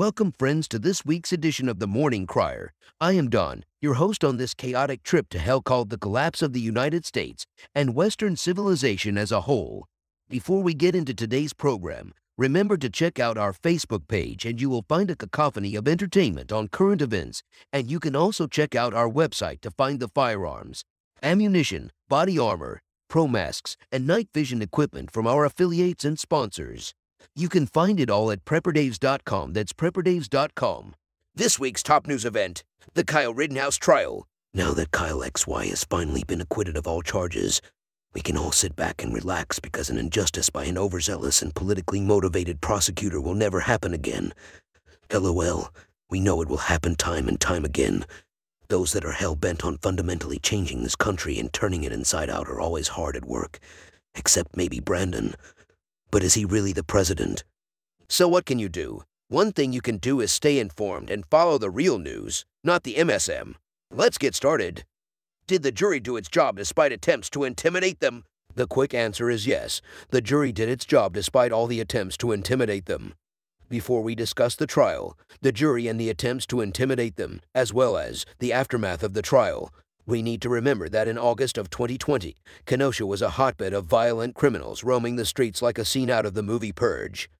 Welcome, friends, to this week's edition of the Morning Crier. I am Don, your host on this chaotic trip to hell called the collapse of the United States and Western civilization as a whole. Before we get into today's program, remember to check out our Facebook page and you will find a cacophony of entertainment on current events. And you can also check out our website to find the firearms, ammunition, body armor, pro masks, and night vision equipment from our affiliates and sponsors. You can find it all at prepperdaves.com. That's prepperdaves.com. This week's top news event the Kyle Rittenhouse trial. Now that Kyle XY has finally been acquitted of all charges, we can all sit back and relax because an injustice by an overzealous and politically motivated prosecutor will never happen again. LOL, we know it will happen time and time again. Those that are hell bent on fundamentally changing this country and turning it inside out are always hard at work. Except maybe Brandon. But is he really the president? So, what can you do? One thing you can do is stay informed and follow the real news, not the MSM. Let's get started. Did the jury do its job despite attempts to intimidate them? The quick answer is yes. The jury did its job despite all the attempts to intimidate them. Before we discuss the trial, the jury and the attempts to intimidate them, as well as the aftermath of the trial, we need to remember that in August of 2020, Kenosha was a hotbed of violent criminals roaming the streets like a scene out of the movie Purge.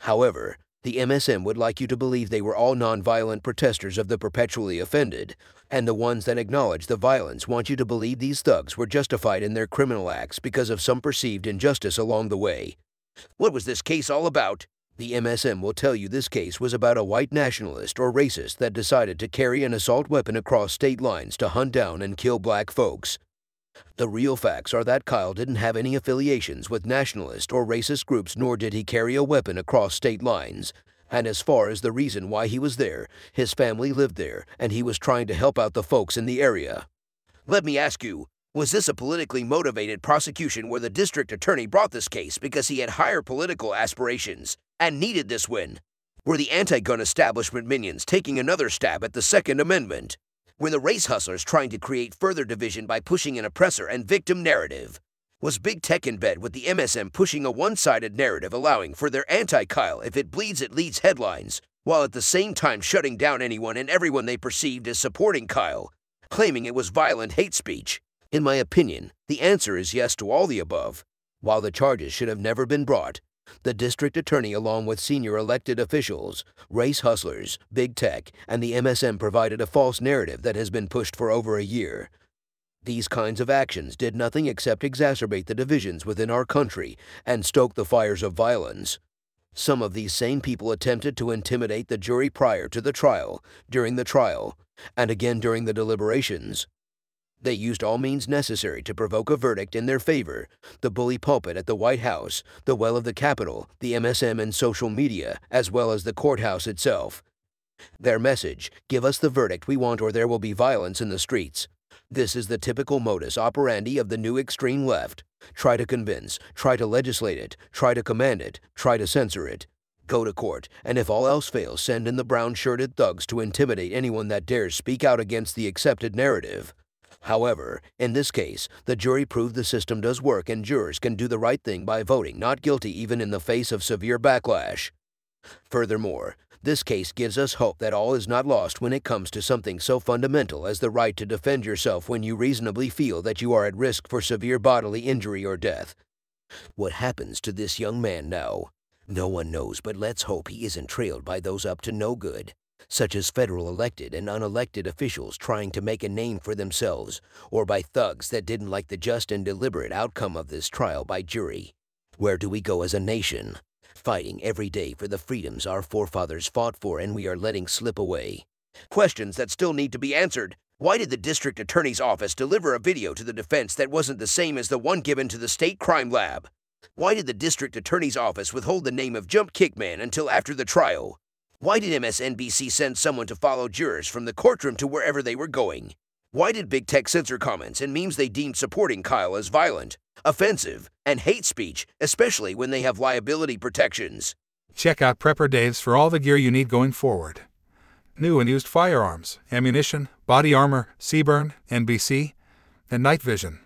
However, the MSM would like you to believe they were all nonviolent protesters of the perpetually offended, and the ones that acknowledge the violence want you to believe these thugs were justified in their criminal acts because of some perceived injustice along the way. What was this case all about? The MSM will tell you this case was about a white nationalist or racist that decided to carry an assault weapon across state lines to hunt down and kill black folks. The real facts are that Kyle didn't have any affiliations with nationalist or racist groups, nor did he carry a weapon across state lines. And as far as the reason why he was there, his family lived there, and he was trying to help out the folks in the area. Let me ask you, was this a politically motivated prosecution where the district attorney brought this case because he had higher political aspirations? And needed this win. Were the anti gun establishment minions taking another stab at the Second Amendment? Were the race hustlers trying to create further division by pushing an oppressor and victim narrative? Was big tech in bed with the MSM pushing a one sided narrative allowing for their anti Kyle if it bleeds, it leads headlines, while at the same time shutting down anyone and everyone they perceived as supporting Kyle, claiming it was violent hate speech? In my opinion, the answer is yes to all the above. While the charges should have never been brought, the district attorney, along with senior elected officials, race hustlers, big tech, and the MSM provided a false narrative that has been pushed for over a year. These kinds of actions did nothing except exacerbate the divisions within our country and stoke the fires of violence. Some of these same people attempted to intimidate the jury prior to the trial, during the trial, and again during the deliberations. They used all means necessary to provoke a verdict in their favor the bully pulpit at the White House, the well of the Capitol, the MSM and social media, as well as the courthouse itself. Their message give us the verdict we want, or there will be violence in the streets. This is the typical modus operandi of the new extreme left. Try to convince, try to legislate it, try to command it, try to censor it. Go to court, and if all else fails, send in the brown shirted thugs to intimidate anyone that dares speak out against the accepted narrative. However, in this case, the jury proved the system does work and jurors can do the right thing by voting not guilty even in the face of severe backlash. Furthermore, this case gives us hope that all is not lost when it comes to something so fundamental as the right to defend yourself when you reasonably feel that you are at risk for severe bodily injury or death. What happens to this young man now? No one knows, but let's hope he isn't trailed by those up to no good such as federal elected and unelected officials trying to make a name for themselves, or by thugs that didn't like the just and deliberate outcome of this trial by jury. Where do we go as a nation? Fighting every day for the freedoms our forefathers fought for and we are letting slip away. Questions that still need to be answered. Why did the district attorney's office deliver a video to the defense that wasn't the same as the one given to the state crime lab? Why did the district attorney's office withhold the name of Jump Kickman until after the trial? Why did MSNBC send someone to follow jurors from the courtroom to wherever they were going? Why did big tech censor comments and memes they deemed supporting Kyle as violent, offensive, and hate speech, especially when they have liability protections? Check out Prepper Daves for all the gear you need going forward. New and used firearms, ammunition, body armor, CBRN, NBC, and night vision.